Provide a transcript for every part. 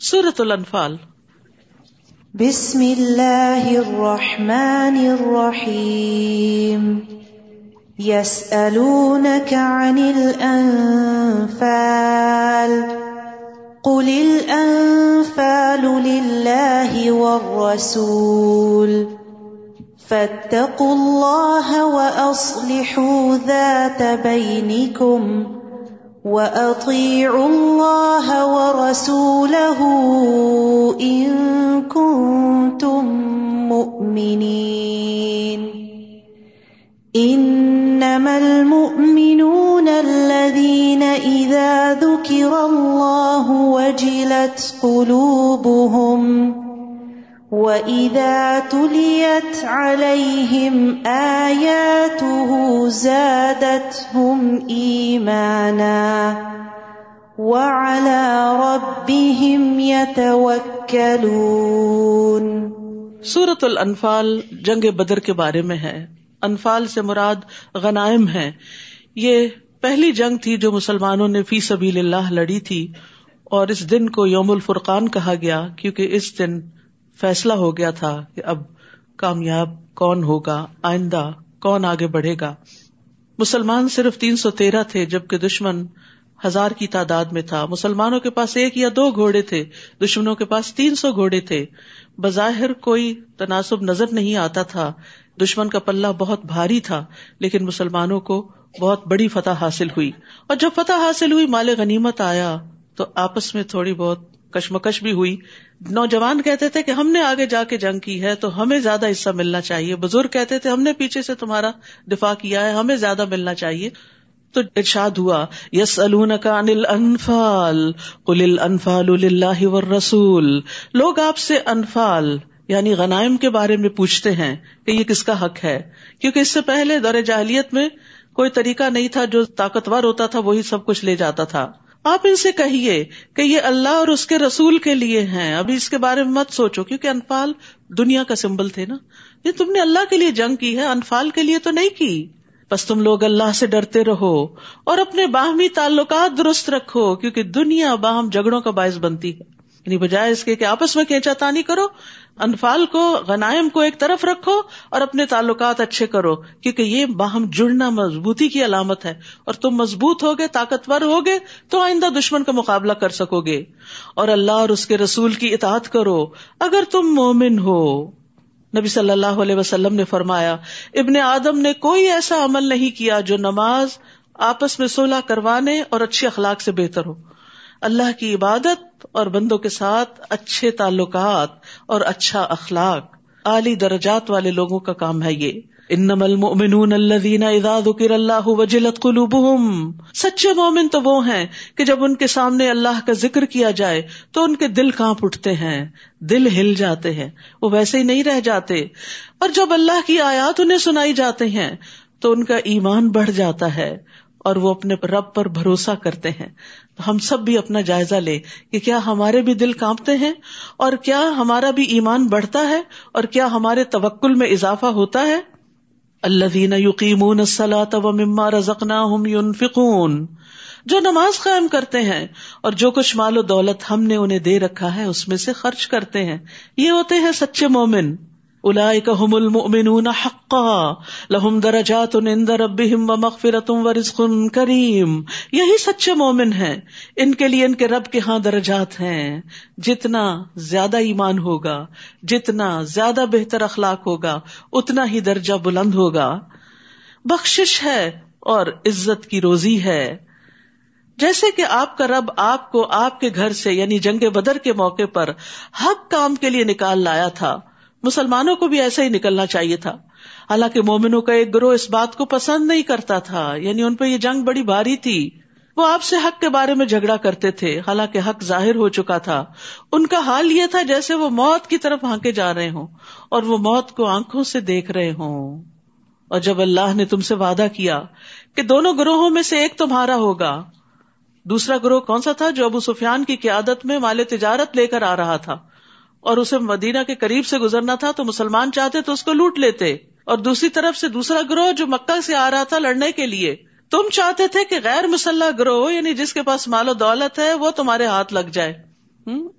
سورت الانفال۔ بسم اللہ الرحمن الرحیم۔ يسألونك عن الأنفال قل الأنفال لله والرسول۔ فاتقوا الله وأصلحوا ذات بينكم وأطيعوا الله ورسوله إن كنتم مؤمنين. إنما المؤمنون الذين إذا ذكر الله وجلت قلوبهم وَإِذَا تُلِيَتْ عَلَيْهِمْ آيَاتُهُ زَادَتْهُمْ إِيمَانًا وَعَلَى رَبِّهِمْ يَتَوَكَّلُونَ سورة الانفال جنگ بدر کے بارے میں ہے۔ انفال سے مراد غنائم ہے۔ یہ پہلی جنگ تھی جو مسلمانوں نے فی سبیل اللہ لڑی تھی اور اس دن کو یوم الفرقان کہا گیا، کیونکہ اس دن فیصلہ ہو گیا تھا کہ اب کامیاب کون ہوگا، آئندہ کون آگے بڑھے گا۔ مسلمان صرف تین سو تیرہ تھے، جبکہ دشمن ہزار کی تعداد میں تھا۔ مسلمانوں کے پاس ایک یا دو گھوڑے تھے، دشمنوں کے پاس تین سو گھوڑے تھے۔ بظاہر کوئی تناسب نظر نہیں آتا تھا۔ دشمن کا پلہ بہت بھاری تھا، لیکن مسلمانوں کو بہت بڑی فتح حاصل ہوئی۔ اور جب فتح حاصل ہوئی، مال غنیمت آیا تو آپس میں تھوڑی بہت کشمکش بھی ہوئی۔ نوجوان کہتے تھے کہ ہم نے آگے جا کے جنگ کی ہے تو ہمیں زیادہ حصہ ملنا چاہیے۔ بزرگ کہتے تھے ہم نے پیچھے سے تمہارا دفاع کیا ہے، ہمیں زیادہ ملنا چاہیے۔ تو ارشاد ہوا یس کا انل انفال کل انفال رسول لوگ آپ سے انفال یعنی غنائم کے بارے میں پوچھتے ہیں کہ یہ کس کا حق ہے۔ کیونکہ اس سے پہلے دور جاہلیت میں کوئی طریقہ نہیں تھا، جو طاقتور ہوتا تھا، وہی سب کچھ لے جاتا تھا۔ آپ ان سے کہیے کہ یہ اللہ اور اس کے رسول کے لیے ہیں۔ ابھی اس کے بارے میں مت سوچو، کیونکہ انفال دنیا کا سمبل تھے نا۔ یہ تم نے اللہ کے لیے جنگ کی ہے، انفال کے لیے تو نہیں کی۔ بس تم لوگ اللہ سے ڈرتے رہو اور اپنے باہمی تعلقات درست رکھو، کیونکہ دنیا باہم جھگڑوں کا باعث بنتی ہے۔ یعنی بجائے اس کے کہ آپس میں کھینچا تانی کرو، انفال کو، غنائم کو ایک طرف رکھو اور اپنے تعلقات اچھے کرو، کیونکہ یہ باہم جڑنا مضبوطی کی علامت ہے۔ اور تم مضبوط ہوگے، طاقتور ہوگے، تو آئندہ دشمن کا مقابلہ کر سکو گے۔ اور اللہ اور اس کے رسول کی اطاعت کرو۔ اگر تم مومن ہو، نبی صلی اللہ علیہ وسلم نے فرمایا، ابن آدم نے کوئی ایسا عمل نہیں کیا جو نماز آپس میں صلح کروانے اور اچھی اخلاق سے بہتر ہو۔ اللہ کی عبادت اور بندوں کے ساتھ اچھے تعلقات اور اچھا اخلاق۔ اعلی درجات والے لوگوں کا کام ہے یہ۔ انم المؤمنون الذين اذا ذكر الله وجلت قلوبهم سچے مومن تو وہ ہیں کہ جب ان کے سامنے اللہ کا ذکر کیا جائے تو ان کے دل کانپ اٹھتے ہیں، دل ہل جاتے ہیں، وہ ویسے ہی نہیں رہ جاتے۔ اور جب اللہ کی آیات انہیں سنائی جاتے ہیں تو ان کا ایمان بڑھ جاتا ہے۔ اور وہ اپنے رب پر بھروسہ کرتے ہیں۔ ہم سب بھی اپنا جائزہ لے کہ کیا ہمارے بھی دل کانپتے ہیں اور کیا ہمارا بھی ایمان بڑھتا ہے اور کیا ہمارے توکل میں اضافہ ہوتا ہے؟ اللہ دین یقین مما رزقنا فکون جو نماز قائم کرتے ہیں اور جو کچھ مال و دولت ہم نے انہیں دے رکھا ہے اس میں سے خرچ کرتے ہیں۔ یہ ہوتے ہیں سچے مومن۔ الاحم المؤمنون حقا لہم درجات عند ربهم ومغفرت ورزق کریم۔ یہی سچے مومن ہیں۔ ان کے لیے ان کے رب کے ہاں درجات ہیں۔ جتنا زیادہ ایمان ہوگا، جتنا زیادہ بہتر اخلاق ہوگا، اتنا ہی درجہ بلند ہوگا۔ بخشش ہے اور عزت کی روزی ہے۔ جیسے کہ آپ کا رب آپ کو آپ کے گھر سے یعنی جنگ بدر کے موقع پر، حق کام کے لیے نکال لایا تھا۔ مسلمانوں کو بھی ایسا ہی نکلنا چاہیے تھا۔ حالانکہ مومنوں کا ایک گروہ اس بات کو پسند نہیں کرتا تھا یعنی ان پہ یہ جنگ بڑی بھاری تھی۔ وہ آپ سے حق کے بارے میں جھگڑا کرتے تھے، حالانکہ حق ظاہر ہو چکا تھا۔ ان کا حال یہ تھا جیسے وہ موت کی طرف ہانکے جا رہے ہوں اور وہ موت کو آنکھوں سے دیکھ رہے ہوں۔ اور جب اللہ نے تم سے وعدہ کیا کہ دونوں گروہوں میں سے ایک تمہارا ہوگا، دوسرا گروہ کون سا تھا جو ابو سفیان کی قیادت میں مال تجارت لے کر آ رہا تھا؟ اور اسے مدینہ کے قریب سے گزرنا تھا تو مسلمان چاہتے تو اس کو لوٹ لیتے۔ اور دوسری طرف سے دوسرا گروہ جو مکہ سے آ رہا تھا لڑنے کے لیے۔ تم چاہتے تھے کہ غیر مسلح گروہ یعنی جس کے پاس مال و دولت ہے، وہ تمہارے ہاتھ لگ جائے۔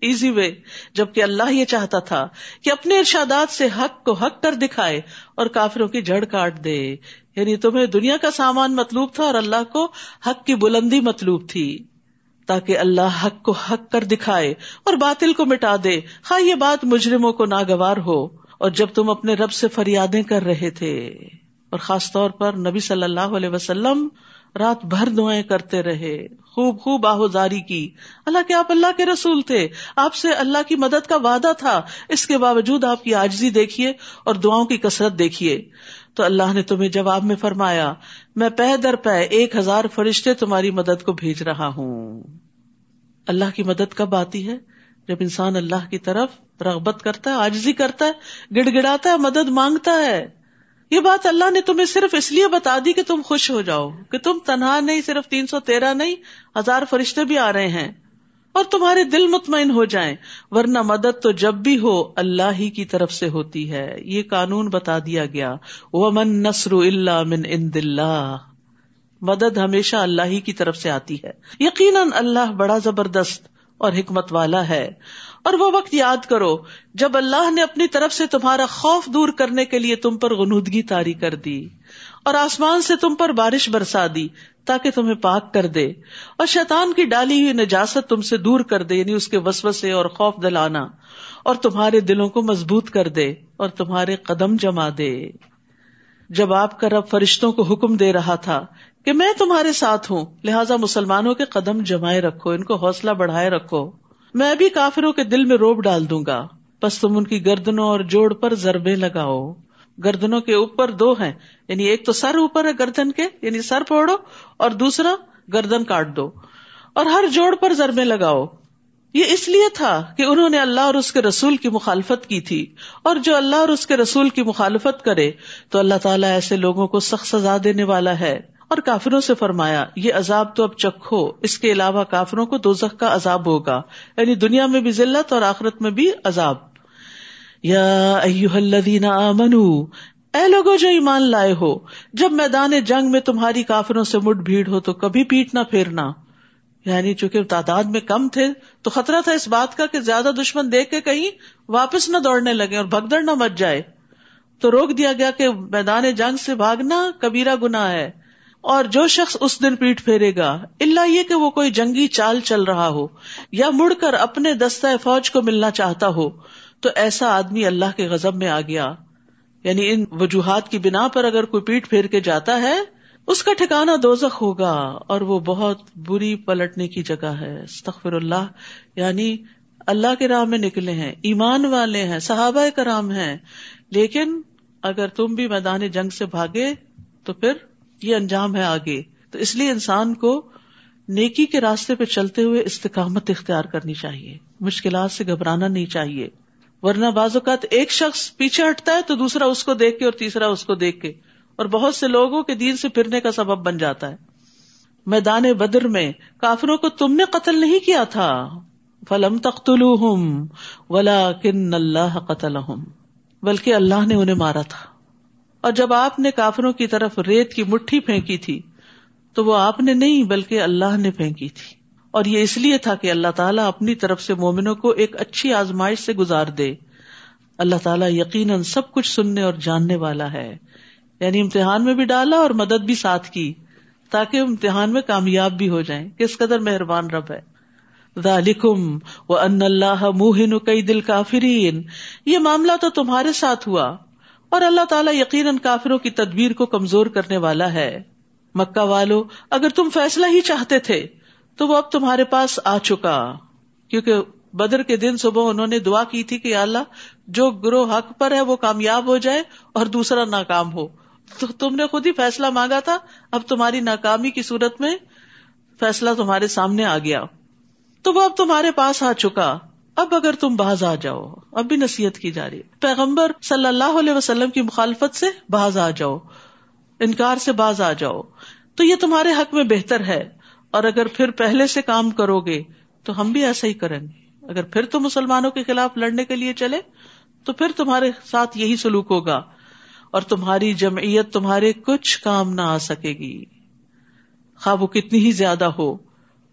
ایزی وے جبکہ اللہ یہ چاہتا تھا کہ اپنے ارشادات سے حق کو حق کر دکھائے اور کافروں کی جڑ کاٹ دے۔ یعنی تمہیں دنیا کا سامان مطلوب تھا اور اللہ کو حق کی بلندی مطلوب تھی۔ تاکہ اللہ حق کو حق کر دکھائے اور باطل کو مٹا دے۔ ہاں یہ بات مجرموں کو ناگوار ہو اور جب تم اپنے رب سے فریادیں کر رہے تھے۔ اور خاص طور پر نبی صلی اللہ علیہ وسلم رات بھر دعائیں کرتے رہے، خوب خوب آہوزاری کی۔ اللہ کے آپ اللہ کے رسول تھے۔ آپ سے اللہ کی مدد کا وعدہ تھا۔ اس کے باوجود آپ کی آجزی دیکھیے اور دعاؤں کی کثرت دیکھیے۔ تو اللہ نے تمہیں جواب میں فرمایا، میں پہ در پہ ایک ہزار فرشتے تمہاری مدد کو بھیج رہا ہوں۔ اللہ کی مدد کب آتی ہے؟ جب انسان اللہ کی طرف رغبت کرتا ہے، آجزی کرتا ہے، گڑ گڑاتا ہے، مدد مانگتا ہے۔ یہ بات اللہ نے تمہیں صرف اس لیے بتا دی کہ تم خوش ہو جاؤ، کہ تم تنہا نہیں، صرف تین سو تیرہ نہیں، ہزار فرشتے بھی آ رہے ہیں۔ اور تمہارے دل مطمئن ہو جائیں، ورنہ مدد تو جب بھی ہو، اللہ ہی کی طرف سے ہوتی ہے۔ یہ قانون بتا دیا گیا۔ وہ من نسر اللہ من ان مدد ہمیشہ اللہ ہی کی طرف سے آتی ہے۔ یقیناً اللہ بڑا زبردست اور حکمت والا ہے۔ اور وہ وقت یاد کرو جب اللہ نے اپنی طرف سے تمہارا خوف دور کرنے کے لیے تم پر غنودگی تاری کر دی اور آسمان سے تم پر بارش برسا دی تاکہ تمہیں پاک کر دے اور شیطان کی ڈالی ہوئی نجاست تم سے دور کر دے یعنی اس کے وسو سے اور خوف دلانا اور تمہارے دلوں کو مضبوط کر دے اور تمہارے قدم جما دے۔ جب آپ کا رب فرشتوں کو حکم دے رہا تھا کہ میں تمہارے ساتھ ہوں، لہٰذا مسلمانوں کے قدم جمائے رکھو، ان کو حوصلہ بڑھائے رکھو۔ میں بھی کافروں کے دل میں روب ڈال دوں گا۔ بس تم ان کی گردنوں اور جوڑ پر ضربے لگاؤ۔ گردنوں کے اوپر دو ہیں۔ یعنی ایک تو سر اوپر ہے گردن کے یعنی سر پھوڑو، اور دوسرا گردن کاٹ دو۔ اور ہر جوڑ پر ضربے لگاؤ۔ یہ اس لیے تھا کہ انہوں نے اللہ اور اس کے رسول کی مخالفت کی تھی۔ اور جو اللہ اور اس کے رسول کی مخالفت کرے، تو اللہ تعالیٰ ایسے لوگوں کو سخت سزا دینے والا ہے۔ اور کافروں سے فرمایا، یہ عذاب تو اب چکھو، اس کے علاوہ کافروں کو دو کا عذاب ہوگا۔ یعنی دنیا میں بھی ذلت اور آخرت میں بھی عذاب۔ یا اے لوگو جو ایمان لائے ہو، جب میدان جنگ میں تمہاری کافروں سے مٹ بھیڑ ہو تو کبھی پیٹ نہ پھیرنا۔ یعنی چونکہ تعداد میں کم تھے، تو خطرہ تھا اس بات کا کہ زیادہ دشمن دیکھ کے کہیں واپس نہ دوڑنے لگے اور بھگدڑ نہ مچ جائے۔ تو روک دیا گیا کہ میدان جنگ سے بھاگنا کبیرہ گنا ہے۔ اور جو شخص اس دن پیٹ پھیرے گا اللہ یہ کہ وہ کوئی جنگی چال چل رہا ہو، یا مڑ کر اپنے دستہ فوج کو ملنا چاہتا ہو، تو ایسا آدمی اللہ کے غزب میں آ گیا۔ یعنی ان وجوہات کی بنا پر اگر کوئی پیٹ پھیر کے جاتا ہے، اس کا ٹھکانا دوزخ ہوگا اور وہ بہت بری پلٹنے کی جگہ ہے۔ استغفر اللہ یعنی اللہ کے راہ میں نکلے ہیں، ایمان والے ہیں، صحابہ کرام ہیں۔ لیکن اگر تم بھی میدان جنگ سے بھاگے، تو پھر یہ انجام ہے آگے۔ تو اس لیے انسان کو نیکی کے راستے پہ چلتے ہوئے استقامت اختیار کرنی چاہیے۔ مشکلات سے گھبرانا نہیں چاہیے۔ ورنہ بعض اوقات ایک شخص پیچھے ہٹتا ہے تو دوسرا اس کو دیکھ کے اور تیسرا اس کو دیکھ کے۔ اور بہت سے لوگوں کے دین سے پھرنے کا سبب بن جاتا ہے۔ میدان بدر میں کافروں کو تم نے قتل نہیں کیا تھا۔ فلم تخت ولا کن اللہ قتل بلکہ اللہ نے انہیں مارا تھا۔ اور جب آپ نے کافروں کی طرف ریت کی مٹھی پھینکی تھی، تو وہ آپ نے نہیں بلکہ اللہ نے پھینکی تھی۔ اور یہ اس لیے تھا کہ اللہ تعالیٰ اپنی طرف سے مومنوں کو ایک اچھی آزمائش سے گزار دے۔ اللہ تعالیٰ یقیناً سب کچھ سننے اور جاننے والا ہے۔ یعنی امتحان میں بھی ڈالا اور مدد بھی ساتھ کی، تاکہ امتحان میں کامیاب بھی ہو جائیں کس قدر مہربان رب ہے۔ ذالکم و ان اللہ موہن کئی دل کافرین۔ یہ معاملہ تو تمہارے ساتھ ہوا۔ اور اللہ تعالیٰ یقیناً کافروں کی تدبیر کو کمزور کرنے والا ہے۔ مکہ والو، اگر تم فیصلہ ہی چاہتے تھے، تو وہ اب تمہارے پاس آ چکا۔ کیونکہ بدر کے دن صبح انہوں نے دعا کی تھی کہ اللہ، جو گروہ حق پر ہے وہ کامیاب ہو جائے اور دوسرا ناکام ہو۔ تو تم نے خود ہی فیصلہ مانگا تھا، اب تمہاری ناکامی کی صورت میں فیصلہ تمہارے سامنے آ گیا۔ تو وہ اب تمہارے پاس آ چکا۔ اب اگر تم باز آ جاؤ، اب بھی نصیحت کی جا رہی پیغمبر صلی اللہ علیہ وسلم کی مخالفت سے باز آ جاؤ، انکار سے باز آ جاؤ۔ تو یہ تمہارے حق میں بہتر ہے۔ اور اگر پھر پہلے سے کام کرو گے، تو ہم بھی ایسا ہی کریں گے۔ اگر پھر تم مسلمانوں کے خلاف لڑنے کے لیے چلے، تو پھر تمہارے ساتھ یہی سلوک ہوگا۔ اور تمہاری جمعیت تمہارے کچھ کام نہ آ سکے گی۔ خواب وہ کتنی ہی زیادہ ہو۔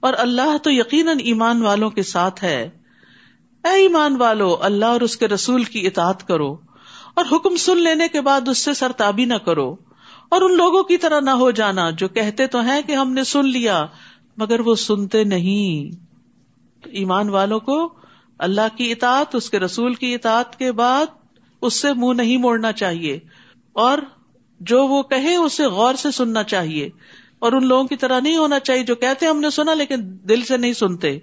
اور اللہ تو یقیناً ایمان والوں کے ساتھ ہے۔ اے ایمان والو، اللہ اور اس کے رسول کی اطاعت کرو اور حکم سن لینے کے بعد اس سے سرتابی نہ کرو اور ان لوگوں کی طرح نہ ہو جانا جو کہتے تو ہیں کہ ہم نے سن لیا، مگر وہ سنتے نہیں۔ ایمان والوں کو اللہ کی اطاعت، اس کے رسول کی اطاعت کے بعد اس سے منہ نہیں موڑنا چاہیے اور جو وہ کہے اسے غور سے سننا چاہیے اور ان لوگوں کی طرح نہیں ہونا چاہیے جو کہتے ہم نے سنا لیکن دل سے نہیں سنتے۔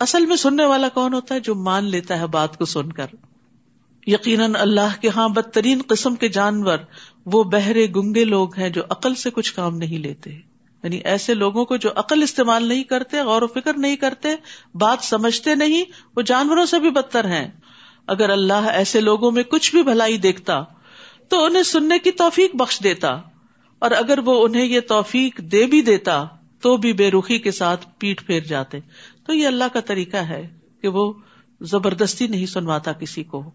اصل میں سننے والا کون ہوتا ہے جو مان لیتا ہے بات کو سن کر؟ یقیناً اللہ کے ہاں بدترین قسم کے جانور وہ بہرے گنگے لوگ ہیں جو عقل سے کچھ کام نہیں لیتے۔ یعنی ایسے لوگوں کو جو عقل استعمال نہیں کرتے، غور و فکر نہیں کرتے، بات سمجھتے نہیں، وہ جانوروں سے بھی بدتر ہیں۔ اگر اللہ ایسے لوگوں میں کچھ بھی بھلائی دیکھتا تو انہیں سننے کی توفیق بخش دیتا، اور اگر وہ انہیں یہ توفیق دے بھی دیتا تو بھی بے رخی کے ساتھ پیٹ پھیر جاتے۔ تو یہ اللہ کا طریقہ ہے کہ وہ زبردستی نہیں سنواتا کسی کو۔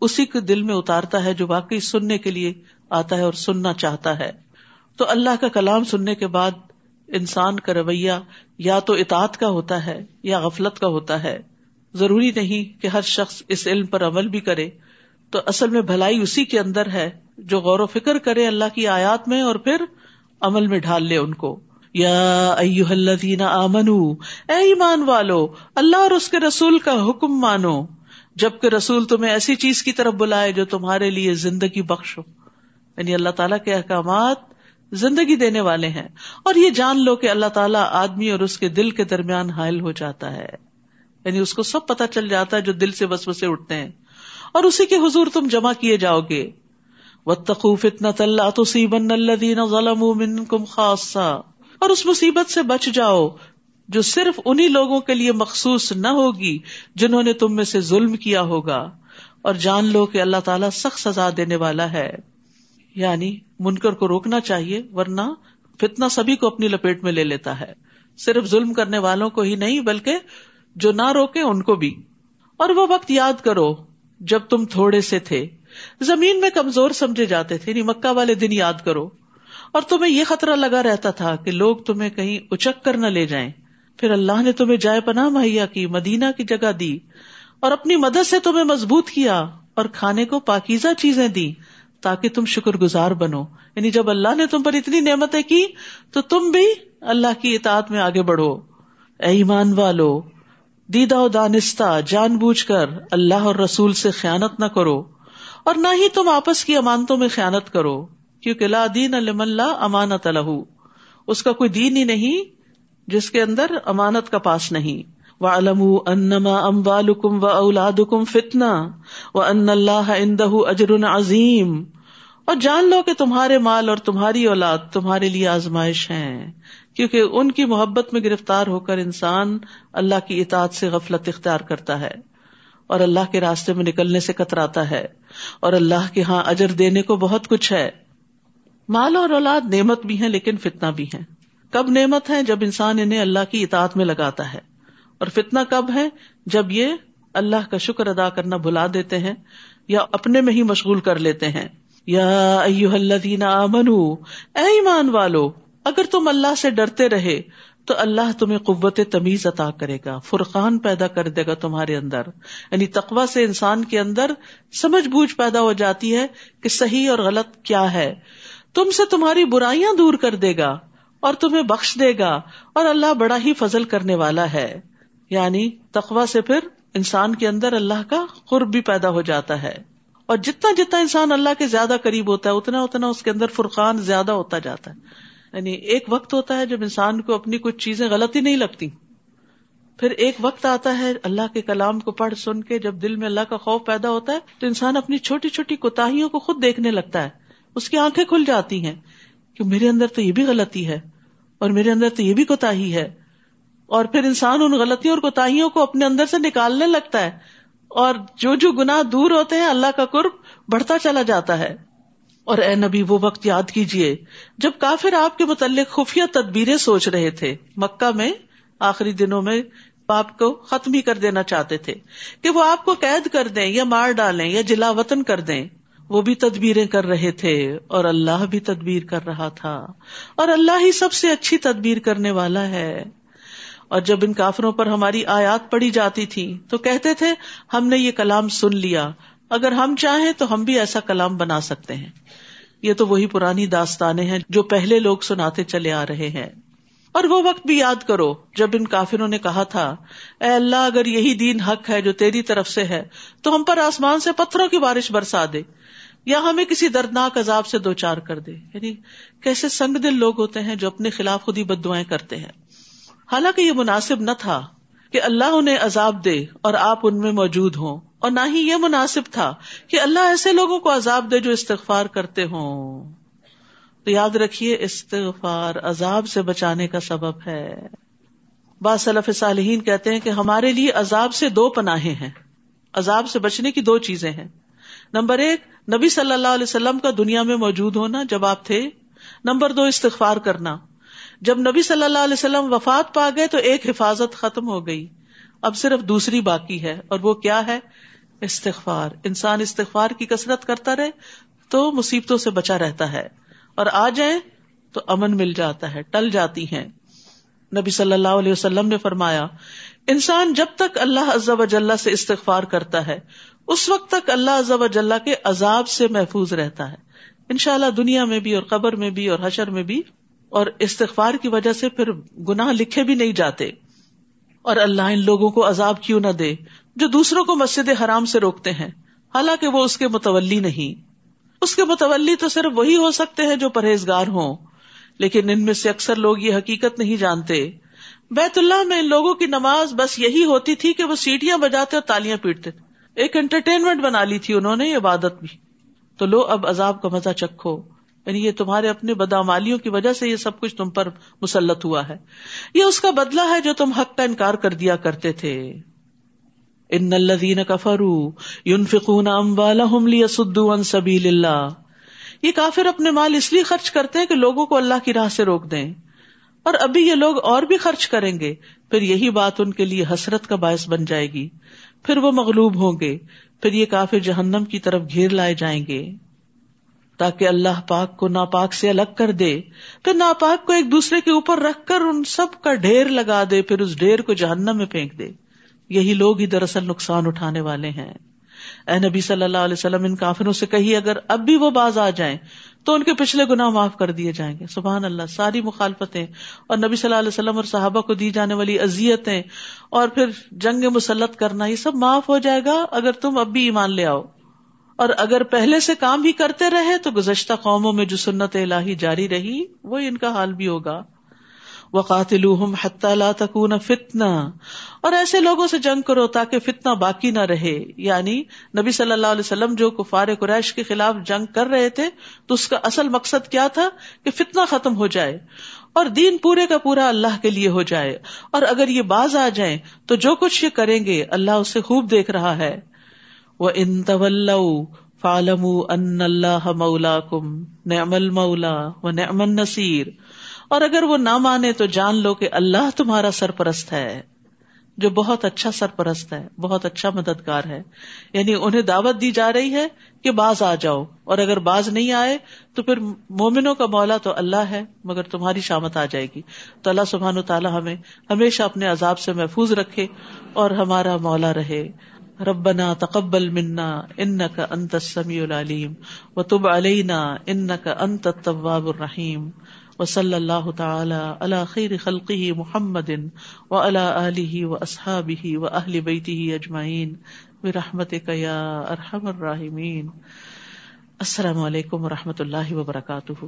اسی کے دل میں اتارتا ہے جو واقعی سننے کے لیے آتا ہے اور سننا چاہتا ہے۔ تو اللہ کا کلام سننے کے بعد انسان کا رویہ یا تو اطاعت کا ہوتا ہے یا غفلت کا ہوتا ہے۔ ضروری نہیں کہ ہر شخص اس علم پر عمل بھی کرے۔ تو اصل میں بھلائی اسی کے اندر ہے جو غور و فکر کرے اللہ کی آیات میں اور پھر عمل میں ڈھال لے ان کو۔ یا الذین آمنو، اے ایمان والو، اللہ اور اس کے رسول کا حکم مانو۔ جبکہ رسول تمہیں ایسی چیز کی طرف بلائے جو تمہارے لیے زندگی بخش ہو۔ یعنی اللہ تعالیٰ کے احکامات زندگی دینے والے ہیں۔ اور یہ جان لو کہ اللہ تعالیٰ آدمی اور اس کے دل کے درمیان حائل ہو جاتا ہے۔ یعنی اس کو سب پتا چل جاتا ہے جو دل سے بس بسے اٹھتے ہیں۔ اور اسی کے حضور تم جمع کیے جاؤ گے۔ وقوف اتنا اللہ تو سیبن اللہ ظلم کم خاصا اور اس مصیبت سے بچ جاؤ جو صرف انہیں لوگوں کے لیے مخصوص نہ ہوگی جنہوں نے تم میں سے ظلم کیا ہوگا۔ اور جان لو کہ اللہ تعالیٰ سخت سزا دینے والا ہے۔ یعنی منکر کو روکنا چاہیے، ورنہ فتنا سبھی کو اپنی لپیٹ میں لے لیتا ہے۔ صرف ظلم کرنے والوں کو ہی نہیں، بلکہ جو نہ روکے ان کو بھی۔ اور وہ وقت یاد کرو جب تم تھوڑے سے تھے۔ زمین میں کمزور سمجھے جاتے تھے یعنی مکہ والے دن یاد کرو۔ اور تمہیں یہ خطرہ لگا رہتا تھا کہ لوگ تمہیں کہیں اچک کر نہ لے جائیں۔ پھر اللہ نے تمہیں جائے پناہ مہیا کی، مدینہ کی جگہ دی اور اپنی مدد سے تمہیں مضبوط کیا اور کھانے کو پاکیزہ چیزیں دی تاکہ تم شکر گزار بنو۔ یعنی جب اللہ نے تم پر اتنی نعمتیں کی تو تم بھی اللہ کی اطاعت میں آگے بڑھو۔ اے ایمان والو دیدا و دانستہ، جان بوجھ کر اللہ اور رسول سے خیانت نہ کرو اور نہ ہی تم آپس کی امانتوں میں خیانت کرو۔ کیونکہ لا دین علم اللہ امانت الح اس کا کوئی دین ہی نہیں جس کے اندر امانت کا پاس نہیں. و علم انما ام و اولاد فتنا و ان اللہ اندہ اجر عظیم اور جان لو کہ تمہارے مال اور تمہاری اولاد تمہارے لیے آزمائش ہیں. کیونکہ ان کی محبت میں گرفتار ہو کر انسان اللہ کی اطاعت سے غفلت اختیار کرتا ہے اور اللہ کے راستے میں نکلنے سے کتراتا ہے اور اللہ کے ہاں اجر دینے کو بہت کچھ ہے. مال اور اولاد نعمت بھی ہے لیکن فتنا بھی ہے کب نعمت ہے جب انسان انہیں اللہ کی اطاعت میں لگاتا ہے۔ اور فتنا کب ہے؟ جب یہ اللہ کا شکر ادا کرنا بھلا دیتے ہیں یا اپنے میں ہی مشغول کر لیتے ہیں۔ یا اے ایمان والو، اگر تم اللہ سے ڈرتے رہے تو اللہ تمہیں قوت تمیز عطا کرے گا، فرقان پیدا کر دے گا تمہارے اندر۔ یعنی تقوا سے انسان کے اندر سمجھ بوجھ پیدا ہو جاتی ہے کہ صحیح اور غلط کیا ہے۔ تم سے تمہاری برائیاں دور کر دے گا اور تمہیں بخش دے گا اور اللہ بڑا ہی فضل کرنے والا ہے۔ یعنی تقوا سے پھر انسان کے اندر اللہ کا قرب بھی پیدا ہو جاتا ہے۔ اور جتنا جتنا انسان اللہ کے زیادہ قریب ہوتا ہے، اتنا اتنا اس کے اندر فرقان زیادہ ہوتا جاتا ہے۔ یعنی ایک وقت ہوتا ہے جب انسان کو اپنی کچھ چیزیں غلط ہی نہیں لگتی۔ پھر ایک وقت آتا ہے اللہ کے کلام کو پڑھ سن کے جب دل میں اللہ کا خوف پیدا ہوتا ہے تو انسان اپنی چھوٹی چھوٹی کوتاہیوں کو خود دیکھنے لگتا ہے۔ اس کی آنکھیں کھل جاتی ہیں کہ میرے اندر تو یہ بھی غلطی ہے اور میرے اندر تو یہ بھی کوتا ہے اور پھر انسان ان غلطیوں اور کوتاہیوں کو اپنے اندر سے نکالنے لگتا ہے اور جو جو گناہ دور ہوتے ہیں، اللہ کا قرب بڑھتا چلا جاتا ہے۔ اور اے نبی، وہ وقت یاد کیجیے جب کافر آپ کے متعلق خفیہ تدبیریں سوچ رہے تھے، مکہ میں آخری دنوں میں آپ کو ختم ہی کر دینا چاہتے تھے کہ وہ آپ کو قید کر دیں یا مار ڈالیں یا جلا وطن کر دیں۔ وہ بھی تدبیریں کر رہے تھے اور اللہ بھی تدبیر کر رہا تھا اور اللہ ہی سب سے اچھی تدبیر کرنے والا ہے۔ اور جب ان کافروں پر ہماری آیات پڑی جاتی تھی تو کہتے تھے، ہم نے یہ کلام سن لیا۔ اگر ہم چاہیں تو ہم بھی ایسا کلام بنا سکتے ہیں۔ یہ تو وہی پرانی داستانیں ہیں جو پہلے لوگ سناتے چلے آ رہے ہیں۔ اور وہ وقت بھی یاد کرو جب ان کافروں نے کہا تھا، اے اللہ اگر یہی دین حق ہے جو تیری طرف سے ہے، تو ہم پر آسمان سے پتھروں کی بارش برسا دے۔ یا ہمیں کسی دردناک عذاب سے دو چار کر دے۔ یعنی کیسے سنگ دل لوگ ہوتے ہیں جو اپنے خلاف خود ہی بد دعائیں کرتے ہیں۔ حالانکہ یہ مناسب نہ تھا کہ اللہ انہیں عذاب دے اور آپ ان میں موجود ہوں۔ اور نہ ہی یہ مناسب تھا کہ اللہ ایسے لوگوں کو عذاب دے جو استغفار کرتے ہوں۔ تو یاد رکھیے، استغفار عذاب سے بچانے کا سبب ہے۔ بعض صلف صالحین کہتے ہیں کہ ہمارے لیے عذاب سے دو پناہیں ہیں۔ عذاب سے بچنے کی دو چیزیں ہیں۔ نمبر ایک، نبی صلی اللہ علیہ وسلم کا دنیا میں موجود ہونا، جب آپ تھے، نمبر دو، استغفار کرنا۔ جب نبی صلی اللہ علیہ وسلم وفات پا گئے تو ایک حفاظت ختم ہو گئی۔ اب صرف دوسری باقی ہے، اور وہ کیا ہے؟ استغفار۔ انسان استغفار کی کثرت کرتا رہے تو مصیبتوں سے بچا رہتا ہے۔ اور آ جائیں تو امن مل جاتا ہے، ٹل جاتی ہیں۔ نبی صلی اللہ علیہ وسلم نے فرمایا، انسان جب تک اللہ عزب اجلّہ سے استغفار کرتا ہے، اس وقت تک اللہ عزب اجلّہ کے عذاب سے محفوظ رہتا ہے۔ ان شاء اللہ دنیا میں بھی اور قبر میں بھی اور حشر میں بھی اور استغفار کی وجہ سے پھر گناہ لکھے بھی نہیں جاتے۔ اور اللہ ان لوگوں کو عذاب کیوں نہ دے، جو دوسروں کو مسجد حرام سے روکتے ہیں۔ حالانکہ وہ اس کے متولی نہیں۔ اس کے متولی تو صرف وہی ہو سکتے ہیں جو پرہیزگار ہوں۔ لیکن ان میں سے اکثر لوگ یہ حقیقت نہیں جانتے۔ بیت اللہ میں ان لوگوں کی نماز بس یہی ہوتی تھی کہ وہ سیٹیاں بجاتے اور تالیاں پیٹتے۔ ایک انٹرٹینمنٹ بنا لی تھی انہوں نے عبادت بھی۔ تو لو اب عذاب کا مزہ چکھو۔ یعنی یہ تمہارے اپنے بدامالیوں کی وجہ سے یہ سب کچھ تم پر مسلط ہوا ہے۔ یہ اس کا بدلہ ہے جو تم حق کا انکار کر دیا کرتے تھے۔ ان الذين كفروا ينفقون اموالهم ليصدوا عن سبيل الله یہ کافر اپنے مال اس لیے خرچ کرتے ہیں کہ لوگوں کو اللہ کی راہ سے روک دیں۔ اور ابھی یہ لوگ اور بھی خرچ کریں گے، پھر یہی بات ان کے لیے حسرت کا باعث بن جائے گی۔ پھر وہ مغلوب ہوں گے، پھر یہ کافر جہنم کی طرف گھیر لائے جائیں گے۔ تاکہ اللہ پاک کو ناپاک سے الگ کر دے، پھر ناپاک کو ایک دوسرے کے اوپر رکھ کر ان سب کا ڈھیر لگا دے، پھر اس ڈھیر کو جہنم میں پھینک دے۔ یہی لوگ ہی دراصل نقصان اٹھانے والے ہیں۔ اے نبی صلی اللہ علیہ وسلم، ان کافروں سے کہی، اگر اب بھی وہ باز آ جائیں، تو ان کے پچھلے گنا معاف کر دیے جائیں گے۔ سبحان اللہ، ساری مخالفتیں اور نبی صلی اللہ علیہ وسلم اور صحابہ کو دی جانے والی اذیتیں اور پھر جنگ مسلط کرنا، یہ سب معاف ہو جائے گا اگر تم اب بھی ایمان لے آؤ۔ اور اگر پہلے سے کام بھی کرتے رہے، تو گزشتہ قوموں میں جو سنت الہی جاری رہی وہ ان کا حال بھی ہوگا۔ وقاتل لا تکون فتنا اور ایسے لوگوں سے جنگ کرو تاکہ فتنا باقی نہ رہے۔ یعنی نبی صلی اللہ علیہ وسلم جو کفار قریش کے خلاف جنگ کر رہے تھے، تو اس کا اصل مقصد کیا تھا؟ کہ فتنا ختم ہو جائے۔ اور دین پورے کا پورا اللہ کے لیے ہو جائے۔ اور اگر یہ باز آ جائیں، تو جو کچھ یہ کریں گے، اللہ اسے خوب دیکھ رہا ہے۔ وہ ان طول فالم ان اللہ مولا کم نعم المولا و نعم النصیر اور اگر وہ نہ مانے تو جان لو کہ اللہ تمہارا سرپرست ہے، جو بہت اچھا سرپرست ہے، بہت اچھا مددگار ہے۔ یعنی انہیں دعوت دی جا رہی ہے کہ باز آ جاؤ۔ اور اگر باز نہیں آئے تو پھر مومنوں کا مولا تو اللہ ہے، مگر تمہاری شامت آ جائے گی۔ تو اللہ سبحان و تعالیٰ ہمیں ہمیشہ اپنے عذاب سے محفوظ رکھے اور ہمارا مولا رہے۔ ربنا تقبل منا ان کا انت سمی العلیم و تب علینا ان کا انت طواب الرحیم۔ و صلی اللہ تعالی علی خیر خلقی محمد و اللہ علیہ و اصحابہ و اہل بیتی اجمعین برحمتک یا ارحم الراحمین۔ السلام علیکم و رحمۃ اللہ وبرکاتہ۔